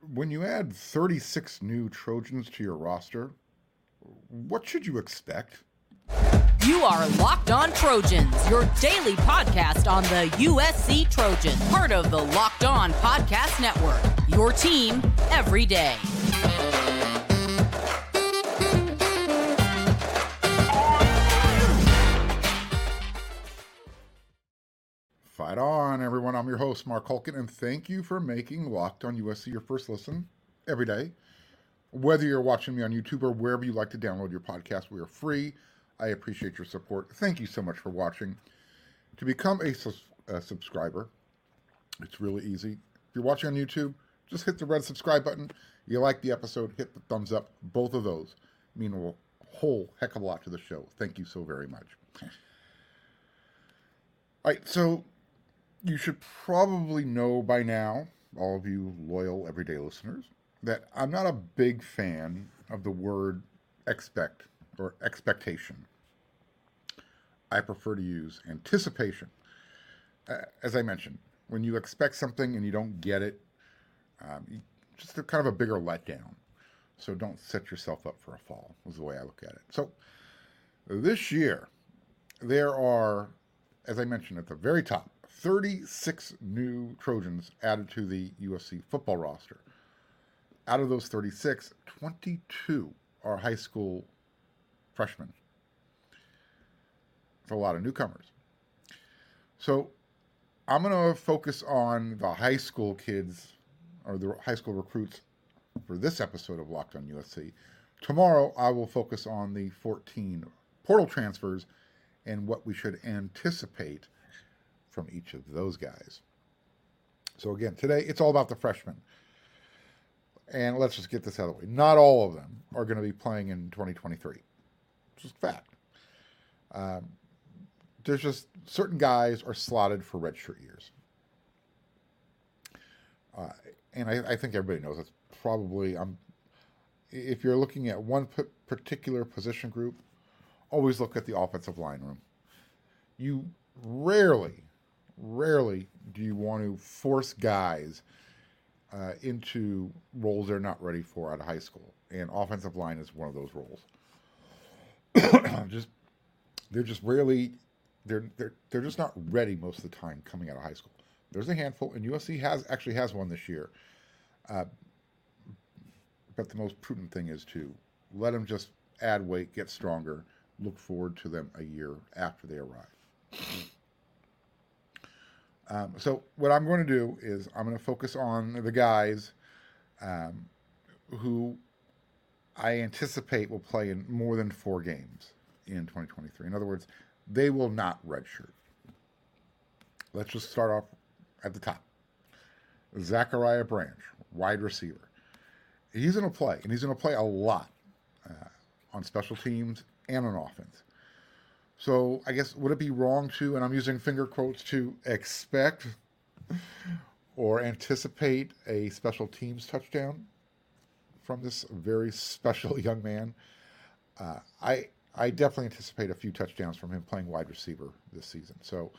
when you add 36 new Trojans to your roster, what should you expect? You are Locked On Trojans, your daily podcast on the USC Trojans, part of the Locked On Podcast Network. Your team every day. Fight on, everyone. I'm your host, Mark Hulkin, and thank you for making Locked on USC your first listen every day. Whether you're watching me on YouTube or wherever you like to download your podcast, we are free. I appreciate your support. Thank you so much for watching. To become a, a subscriber, it's really easy. If you're watching on YouTube, just hit the red subscribe button. You like the episode, hit the thumbs up. Both of those mean a whole heck of a lot to the show. Thank you so very much. All right, so you should probably know by now, all of you loyal everyday listeners, that I'm not a big fan of the word expect or expectation. I prefer to use anticipation. Uh, as I mentioned, when you expect something and you don't get it, um, just a, kind of a bigger letdown. So don't set yourself up for a fall, is the way I look at it. So this year, there are, as I mentioned at the very top, 36 new Trojans added to the USC football roster. Out of those 36, 22 are high school freshmen. It's a lot of newcomers. So I'm going to focus on the high school kids or the high school recruits for this episode of Locked on USC. Tomorrow, I will focus on the 14 portal transfers and what we should anticipate from each of those guys. So again, today it's all about the freshmen. And let's just get this out of the way. Not all of them are going to be playing in 2023. Just fact. Um, there's just certain guys are slotted for redshirt years. Uh, and I, I, think everybody knows that's probably. Um, if you're looking at one p- particular position group, always look at the offensive line room. You rarely rarely do you want to force guys uh, into roles they're not ready for out of high school, and offensive line is one of those roles. just they're just rarely they're they're they're just not ready most of the time coming out of high school. There's a handful, and USC has actually has one this year. Uh, but the most prudent thing is to let them just add weight, get stronger, look forward to them a year after they arrive. Um, so what I'm going to do is I'm going to focus on the guys um, who I anticipate will play in more than four games in 2023. In other words, they will not redshirt. Let's just start off at the top. Zachariah Branch, wide receiver. He's going to play, and he's going to play a lot uh, on special teams and on offense. So I guess would it be wrong to, and I'm using finger quotes to expect or anticipate a special teams touchdown from this very special young man? Uh, I I definitely anticipate a few touchdowns from him playing wide receiver this season. So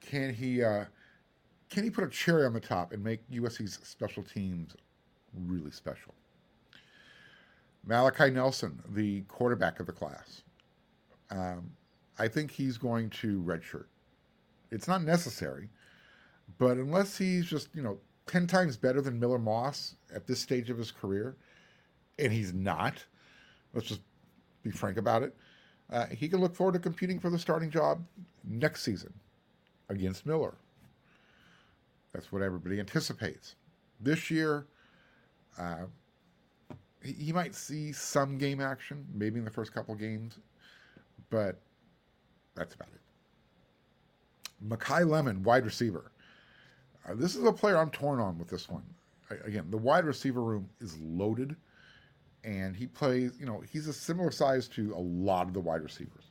can he uh, can he put a cherry on the top and make USC's special teams really special? Malachi Nelson, the quarterback of the class. Um, I think he's going to redshirt. It's not necessary, but unless he's just, you know, 10 times better than Miller Moss at this stage of his career, and he's not, let's just be frank about it, uh, he can look forward to competing for the starting job next season against Miller. That's what everybody anticipates. This year, uh, he, he might see some game action, maybe in the first couple games, but that's about it. Makai Lemon, wide receiver. Uh, this is a player I'm torn on with this one. I, again, the wide receiver room is loaded, and he plays. You know, he's a similar size to a lot of the wide receivers.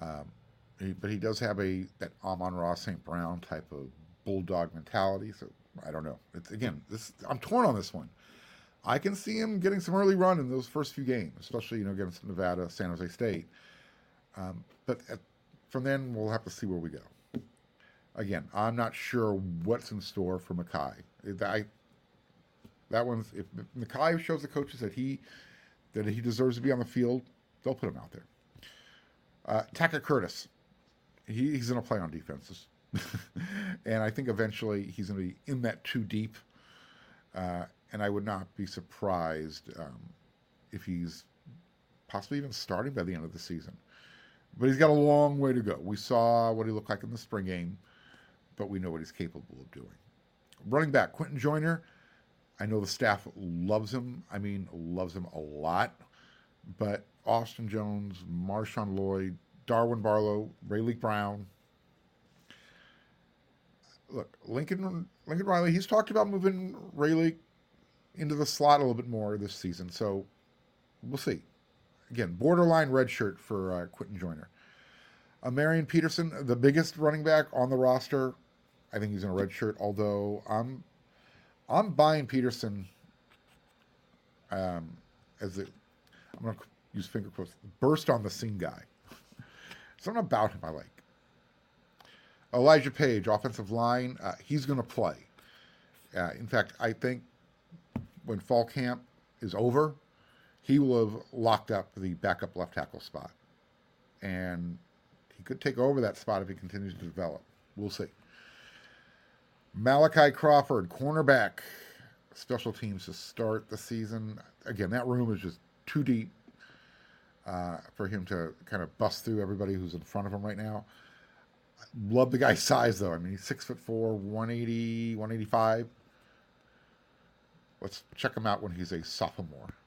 Um, he, but he does have a that Amon-Ra St. Brown type of bulldog mentality. So I don't know. It's again, this I'm torn on this one. I can see him getting some early run in those first few games, especially you know against Nevada, San Jose State. Um, but at, from then, we'll have to see where we go. Again, I'm not sure what's in store for Makai. I, That one's if Makai shows the coaches that he that he deserves to be on the field, they'll put him out there. Uh, Tackett Curtis, he, he's going to play on defenses, and I think eventually he's going to be in that too deep. Uh, and I would not be surprised um, if he's possibly even starting by the end of the season. But he's got a long way to go. We saw what he looked like in the spring game, but we know what he's capable of doing. Running back, Quinten Joyner. I know the staff loves him. I mean, loves him a lot. But Austin Jones, Marshawn Lloyd, Darwin Barlow, Raleek Brown. Look, Lincoln Lincoln Riley, he's talked about moving Raleek into the slot a little bit more this season. So we'll see. Again, borderline red shirt for uh, Quinten Joyner. Uh, Marion Peterson, the biggest running back on the roster. I think he's in a red shirt. Although I'm, I'm buying Peterson. Um, as the, I'm going to use finger quotes, burst on the scene guy. Something about him I like. Elijah Page, offensive line, uh, he's going to play. Uh, in fact, I think when fall camp is over, he will have locked up the backup left tackle spot. And he could take over that spot if he continues to develop. We'll see. Malachi Crawford, cornerback, special teams to start the season. Again, that room is just too deep uh, for him to kind of bust through everybody who's in front of him right now. Love the guy's size, though. I mean, he's six foot four, 180, 185. Let's check him out when he's a sophomore.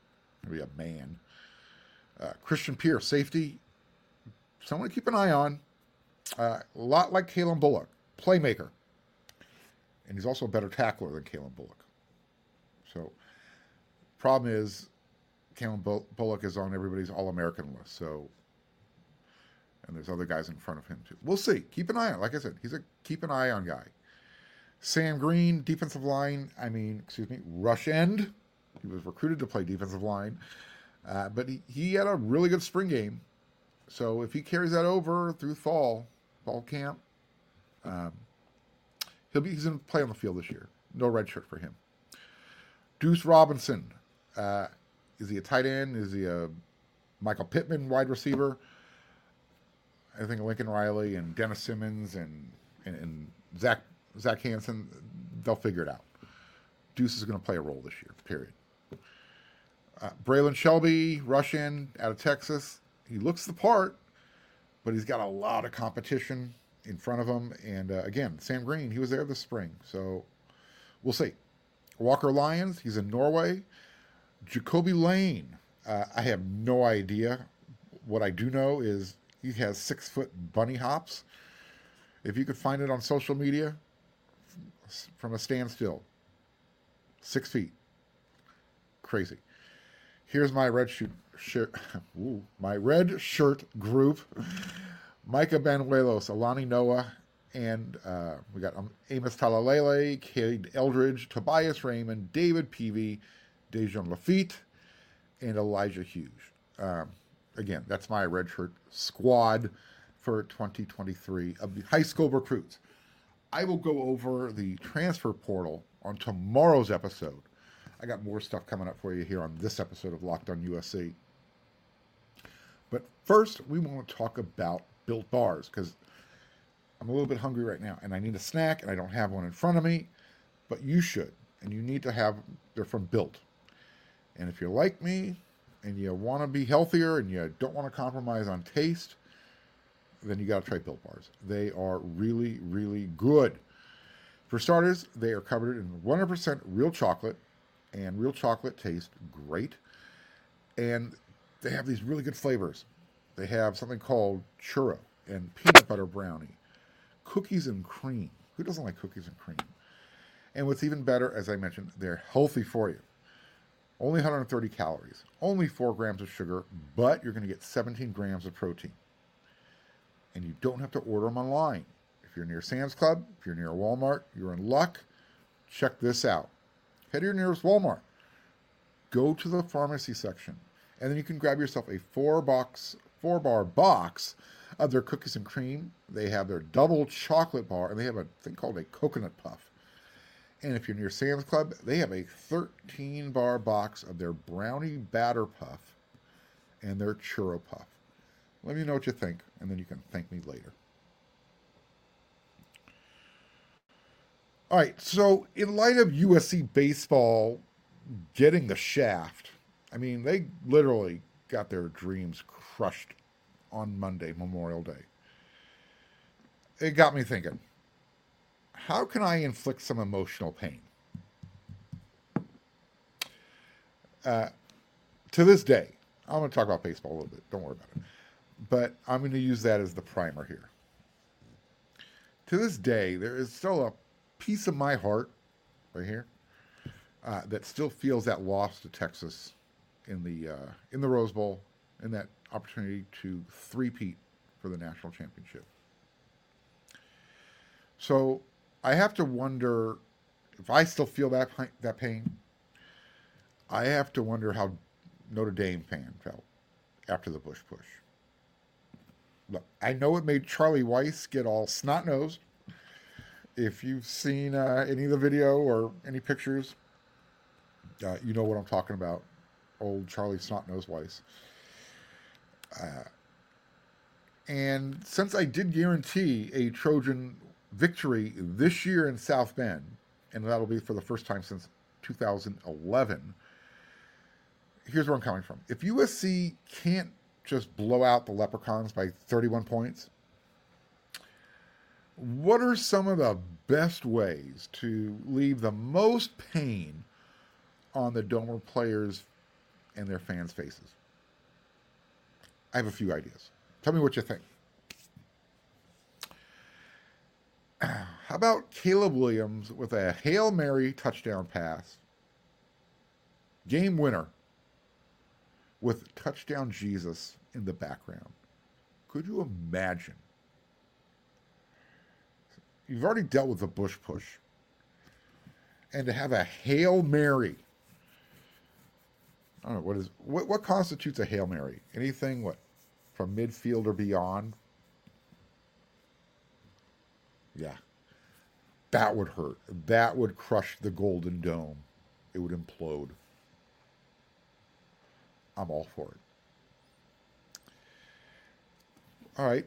Maybe a man. Uh, Christian Pierce, safety. Someone to keep an eye on. Uh, a lot like Calen Bullock, playmaker. And he's also a better tackler than Calen Bullock. So, problem is, Calen Bullock is on everybody's All American list. So, and there's other guys in front of him too. We'll see. Keep an eye on. Like I said, he's a keep an eye on guy. Sam Green, defensive line. I mean, excuse me, rush end. He was recruited to play defensive line, uh, but he, he had a really good spring game. So if he carries that over through fall, fall camp, um, he'll be he's going to play on the field this year. No red shirt for him. Deuce Robinson, uh, is he a tight end? Is he a Michael Pittman wide receiver? I think Lincoln Riley and Dennis Simmons and and, and Zach Zach Hanson, they'll figure it out. Deuce is going to play a role this year. Period. Uh, Braylon Shelby, rush end out of Texas. He looks the part, but he's got a lot of competition in front of him. And uh, again, Sam Green, he was there this spring. So we'll see. Walker Lyons, he's in Norway. Jacoby Lane, uh, I have no idea. What I do know is he has six foot bunny hops. If you could find it on social media, from a standstill, six feet, crazy. Here's my red shirt, shirt my red shirt group: Micah Banuelos, Alani Noah, and uh, we got Amos Talalele, Cade Eldridge, Tobias Raymond, David Peavy, Dejan Lafitte, and Elijah Hughes. Um, again, that's my red shirt squad for 2023 of the high school recruits. I will go over the transfer portal on tomorrow's episode. I got more stuff coming up for you here on this episode of Locked on USC. But first, we want to talk about built bars because I'm a little bit hungry right now and I need a snack and I don't have one in front of me, but you should. And you need to have, they're from Built. And if you're like me and you want to be healthier and you don't want to compromise on taste, then you got to try Built Bars. They are really, really good. For starters, they are covered in 100% real chocolate, and real chocolate tastes great. And they have these really good flavors. They have something called churro and peanut butter brownie, cookies and cream. Who doesn't like cookies and cream? And what's even better, as I mentioned, they're healthy for you. Only 130 calories, only 4 grams of sugar, but you're going to get 17 grams of protein and you don't have to order them online. If you're near Sam's Club, if you're near Walmart, you're in luck. Check this out. Head to your nearest Walmart. Go to the pharmacy section, and then you can grab yourself a four box, four bar box of their cookies and cream. They have their double chocolate bar, and they have a thing called a coconut puff. And if you're near Sam's Club, they have a 13 bar box of their brownie batter puff and their churro puff. Let me know what you think, and then you can thank me later. All right, so in light of USC baseball getting the shaft, I mean, they literally got their dreams crushed on Monday, Memorial Day. It got me thinking how can I inflict some emotional pain? Uh, to this day, I'm going to talk about baseball a little bit. Don't worry about it. But I'm going to use that as the primer here. To this day, there is still a piece of my heart right here uh, that still feels that loss to Texas in the uh, in the Rose Bowl and that opportunity to three-peat for the national championship. So I have to wonder if I still feel that that pain. I have to wonder how Notre Dame fan felt after the Bush push. Look, I know it made Charlie Weis get all snot nosed. If you've seen uh, any of the video or any pictures, uh, you know what I'm talking about. Old Charlie Snot Nose Weis. Uh, and since I did guarantee a Trojan victory this year in South Bend, and that'll be for the first time since 2011. Here's where I'm coming from. If USC can't just blow out the Leprechauns by 31 points, what are some of the best ways to leave the most pain on the Domer players and their fans' faces? I have a few ideas. Tell me what you think. How about Caleb Williams with a Hail Mary touchdown pass? Game winner with touchdown Jesus in the background. Could you imagine? You've already dealt with the Bush push. And to have a Hail Mary. I don't know what is what what constitutes a Hail Mary? Anything what from midfield or beyond yeah. That would hurt. That would crush the Golden Dome. It would implode. I'm all for it. All right.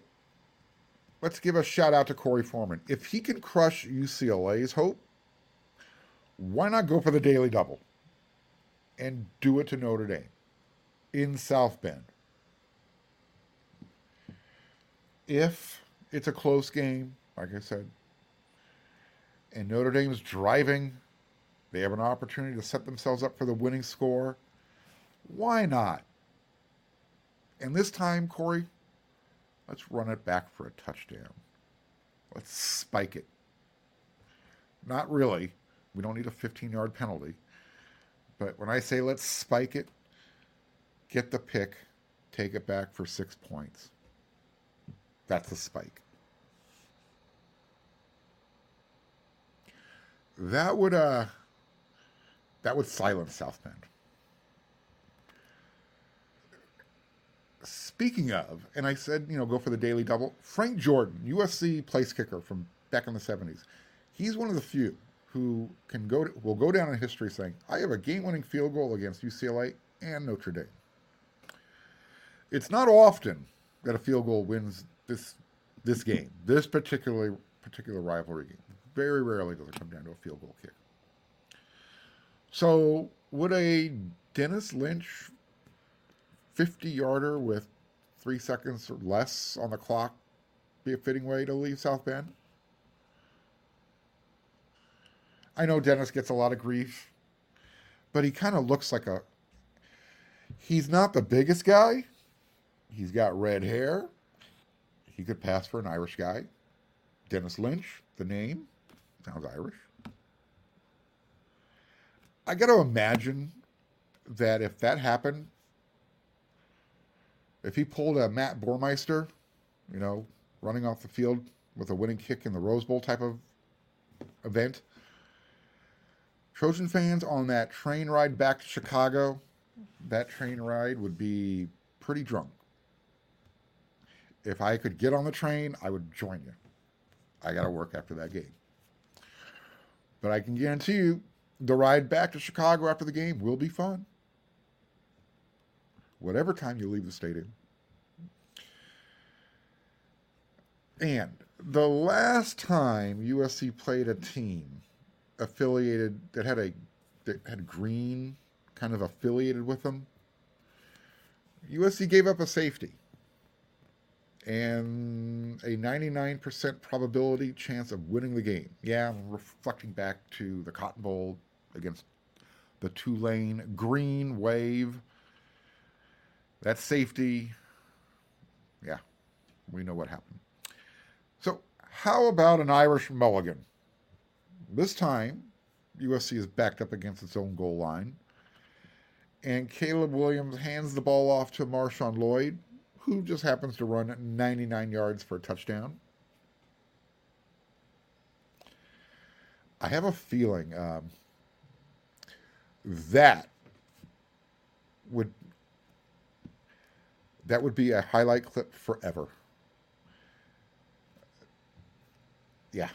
Let's give a shout out to Korey Foreman. If he can crush UCLA's hope, why not go for the daily double and do it to Notre Dame in South Bend? If it's a close game, like I said. And Notre Dame's driving. They have an opportunity to set themselves up for the winning score. Why not? And this time, Corey, let's run it back for a touchdown. Let's spike it. Not really. We don't need a 15 yard penalty. But when I say let's spike it, get the pick, take it back for six points. That's a spike. that would uh that would silence South Bend. Speaking of, and I said, you know, go for the daily double. Frank Jordan, USC place kicker from back in the 70s. He's one of the few who can go to, will go down in history saying, "I have a game-winning field goal against UCLA and Notre Dame." It's not often that a field goal wins this this game, this particular particular rivalry game. Very rarely does it come down to a field goal kick. So, would a Denis Lynch 50 yarder with three seconds or less on the clock be a fitting way to leave South Bend? I know Denis gets a lot of grief, but he kind of looks like a. He's not the biggest guy. He's got red hair. He could pass for an Irish guy. Denis Lynch, the name. Sounds Irish. I got to imagine that if that happened, if he pulled a Matt Boermeester, you know, running off the field with a winning kick in the Rose Bowl type of event, Trojan fans on that train ride back to Chicago, that train ride would be pretty drunk. If I could get on the train, I would join you. I got to work after that game. But I can guarantee you the ride back to Chicago after the game will be fun. Whatever time you leave the stadium. And the last time USC played a team affiliated that had a that had green kind of affiliated with them, USC gave up a safety and a 99% probability chance of winning the game. Yeah, I'm reflecting back to the Cotton Bowl against the Tulane Green Wave. That safety, yeah, we know what happened. So, how about an Irish mulligan? This time, USC is backed up against its own goal line. And Caleb Williams hands the ball off to Marshawn Lloyd, who just happens to run 99 yards for a touchdown. I have a feeling um, that would that would be a highlight clip forever. Yeah,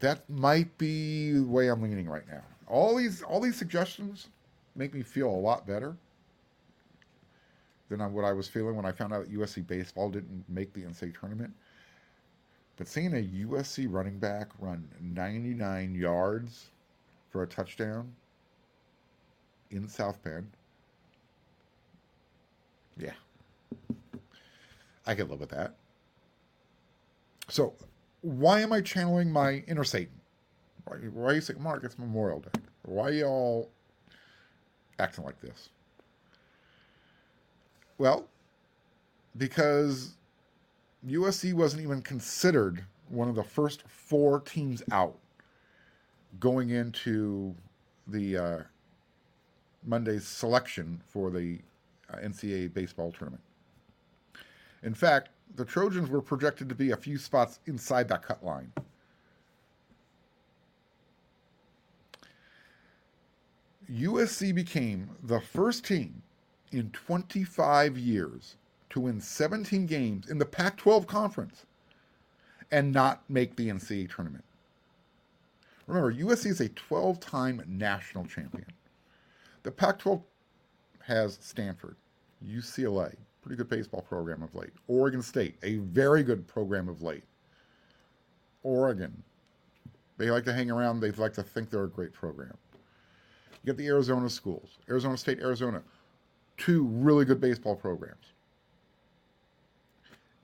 that might be the way I'm leaning right now. All these all these suggestions make me feel a lot better than what I was feeling when I found out USC baseball didn't make the NCAA tournament. But seeing a USC running back run 99 yards for a touchdown in South Bend, yeah, I could live with that. So, why am I channeling my inner Satan? Why, why you saying, Mark, it's Memorial Day? Why are you all acting like this? Well, because USC wasn't even considered one of the first four teams out going into the uh, Monday's selection for the Uh, NCAA baseball tournament. In fact, the Trojans were projected to be a few spots inside that cut line. USC became the first team in 25 years to win 17 games in the Pac 12 conference and not make the NCAA tournament. Remember, USC is a 12 time national champion. The Pac 12 has Stanford, UCLA, pretty good baseball program of late, Oregon State, a very good program of late. Oregon, they like to hang around, they like to think they're a great program. You get the Arizona schools, Arizona State, Arizona, two really good baseball programs.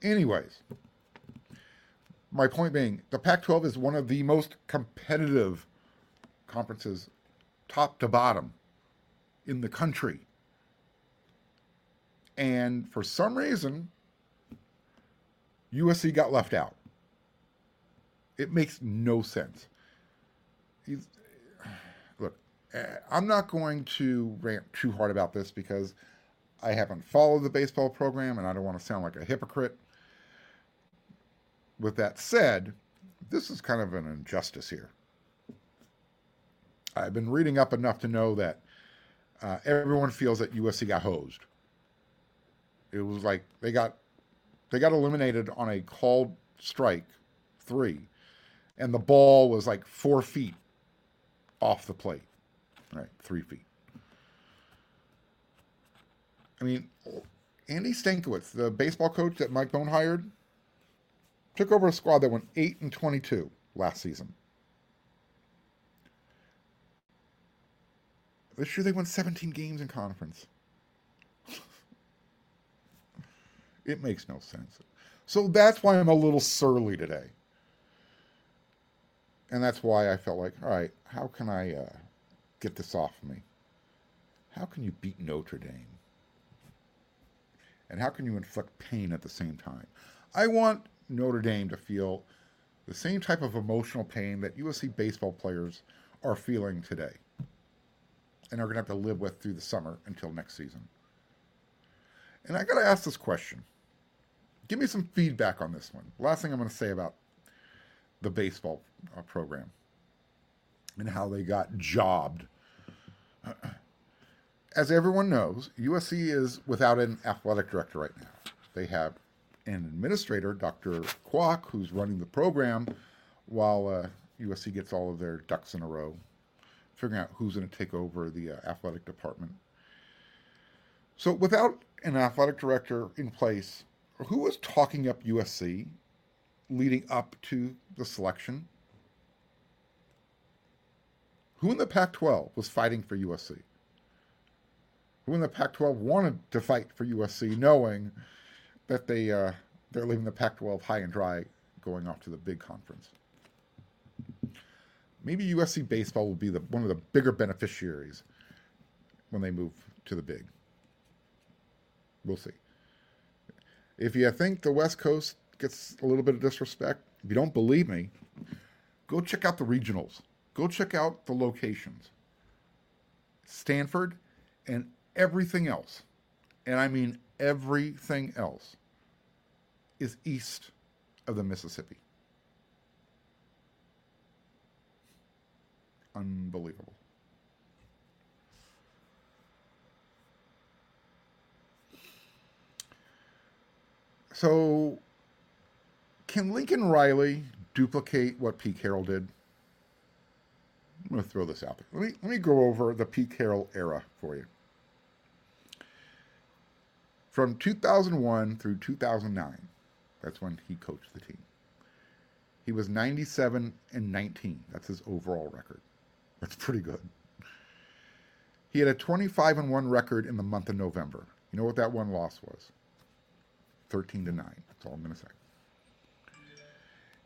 Anyways, my point being, the Pac 12 is one of the most competitive conferences, top to bottom, in the country. And for some reason, USC got left out. It makes no sense. He's, look, I'm not going to rant too hard about this because I haven't followed the baseball program and I don't want to sound like a hypocrite. With that said, this is kind of an injustice here. I've been reading up enough to know that uh, everyone feels that USC got hosed. It was like they got they got eliminated on a called strike three, and the ball was like four feet off the plate, right? Three feet. I mean, Andy Stankiewicz, the baseball coach that Mike Bohn hired, took over a squad that went eight and twenty-two last season. This year they won 17 games in conference. It makes no sense. So that's why I'm a little surly today. And that's why I felt like, all right, how can I uh, get this off me? How can you beat Notre Dame? And how can you inflict pain at the same time? I want Notre Dame to feel the same type of emotional pain that USC baseball players are feeling today and are going to have to live with through the summer until next season. And I got to ask this question. Give me some feedback on this one. Last thing I'm going to say about the baseball uh, program and how they got jobbed. As everyone knows, USC is without an athletic director right now. They have an administrator, Dr. Kwok, who's running the program, while uh, USC gets all of their ducks in a row, figuring out who's going to take over the uh, athletic department. So, without an athletic director in place, who was talking up USC leading up to the selection? Who in the Pac 12 was fighting for USC? Who in the Pac 12 wanted to fight for USC, knowing that they, uh, they're leaving the Pac 12 high and dry going off to the big conference? Maybe USC baseball will be the, one of the bigger beneficiaries when they move to the big. We'll see. If you think the West Coast gets a little bit of disrespect, if you don't believe me, go check out the regionals. Go check out the locations. Stanford and everything else, and I mean everything else, is east of the Mississippi. Unbelievable. So, can Lincoln Riley duplicate what Pete Carroll did? I'm going to throw this out there. Let me, let me go over the Pete Carroll era for you. From 2001 through 2009, that's when he coached the team. He was 97 and 19. That's his overall record. That's pretty good. He had a 25 and 1 record in the month of November. You know what that one loss was? 13 to 9. That's all I'm going to say.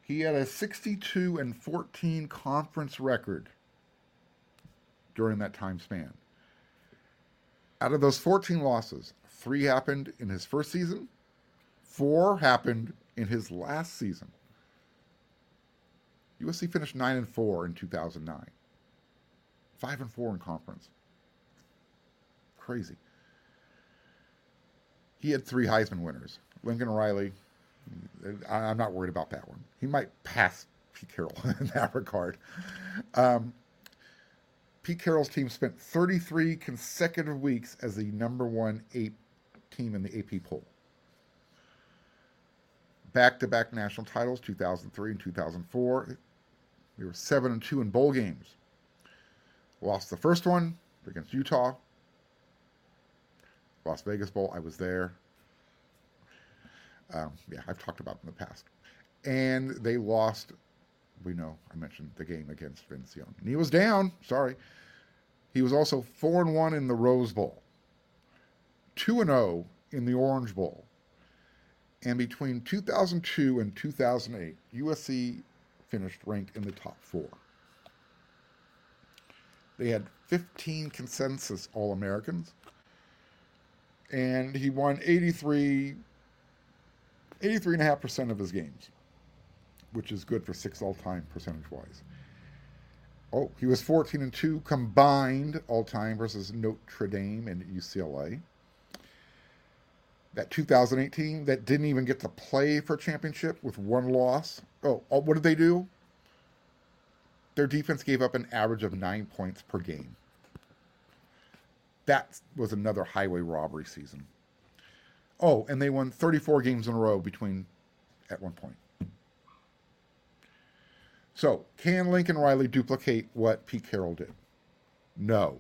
He had a 62 and 14 conference record during that time span. Out of those 14 losses, three happened in his first season, four happened in his last season. USC finished 9 and 4 in 2009. 5 and 4 in conference. Crazy. He had three Heisman winners. Lincoln Riley, I'm not worried about that one. He might pass Pete Carroll in that regard. Um, Pete Carroll's team spent 33 consecutive weeks as the number one eight team in the AP poll. Back to back national titles, 2003 and 2004. We were 7 and 2 in bowl games. Lost the first one against Utah. Las Vegas Bowl, I was there. Um, yeah, I've talked about in the past. And they lost, we know, I mentioned the game against Vince Young. And he was down, sorry. He was also 4 and 1 in the Rose Bowl, 2 and 0 in the Orange Bowl. And between 2002 and 2008, USC finished ranked in the top four. They had 15 consensus All Americans, and he won 83, 83.5% of his games, which is good for six all time percentage wise. Oh, he was 14 and 2 combined all time versus Notre Dame and UCLA. That 2018 that didn't even get to play for championship with one loss. Oh, oh, what did they do? Their defense gave up an average of nine points per game. That was another highway robbery season. Oh, and they won 34 games in a row between at one point. So, can Lincoln Riley duplicate what Pete Carroll did? No.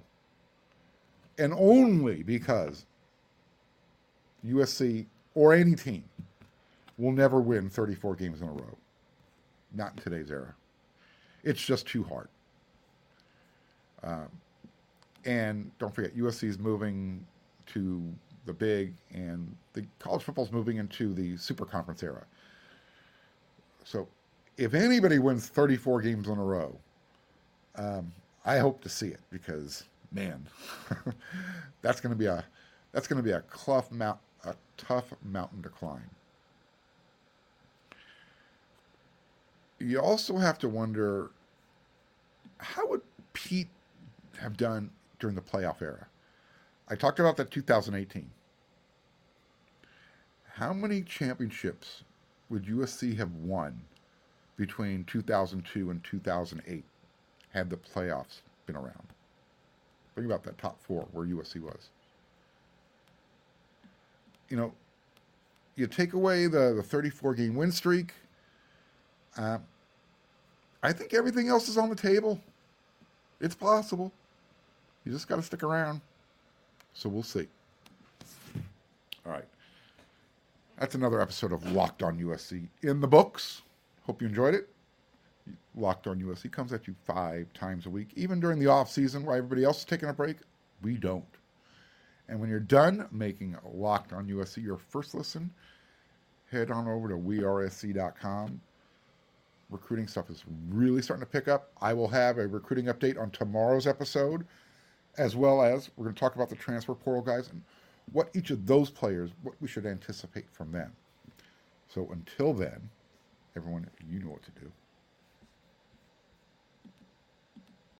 And only because USC or any team will never win 34 games in a row. Not in today's era. It's just too hard. Um, and don't forget, USC is moving to the big, and the college football is moving into the super conference era. So, if anybody wins 34 games in a row, um, I hope to see it because, man, that's going to be a that's going to be a tough mount, a tough mountain to climb. You also have to wonder how would Pete have done during the playoff era? I talked about that 2018. How many championships would USC have won between 2002 and 2008 had the playoffs been around? Think about that top four where USC was. You know, you take away the, the 34 game win streak, uh, I think everything else is on the table. It's possible. You just got to stick around. So we'll see. All right. That's another episode of Locked On USC in the books. Hope you enjoyed it. Locked On USC comes at you five times a week, even during the off season while everybody else is taking a break. We don't. And when you're done making Locked On USC your first listen, head on over to wearesc.com. Recruiting stuff is really starting to pick up. I will have a recruiting update on tomorrow's episode, as well as we're going to talk about the transfer portal guys and what each of those players, what we should anticipate from them. So until then, everyone, you know what to do.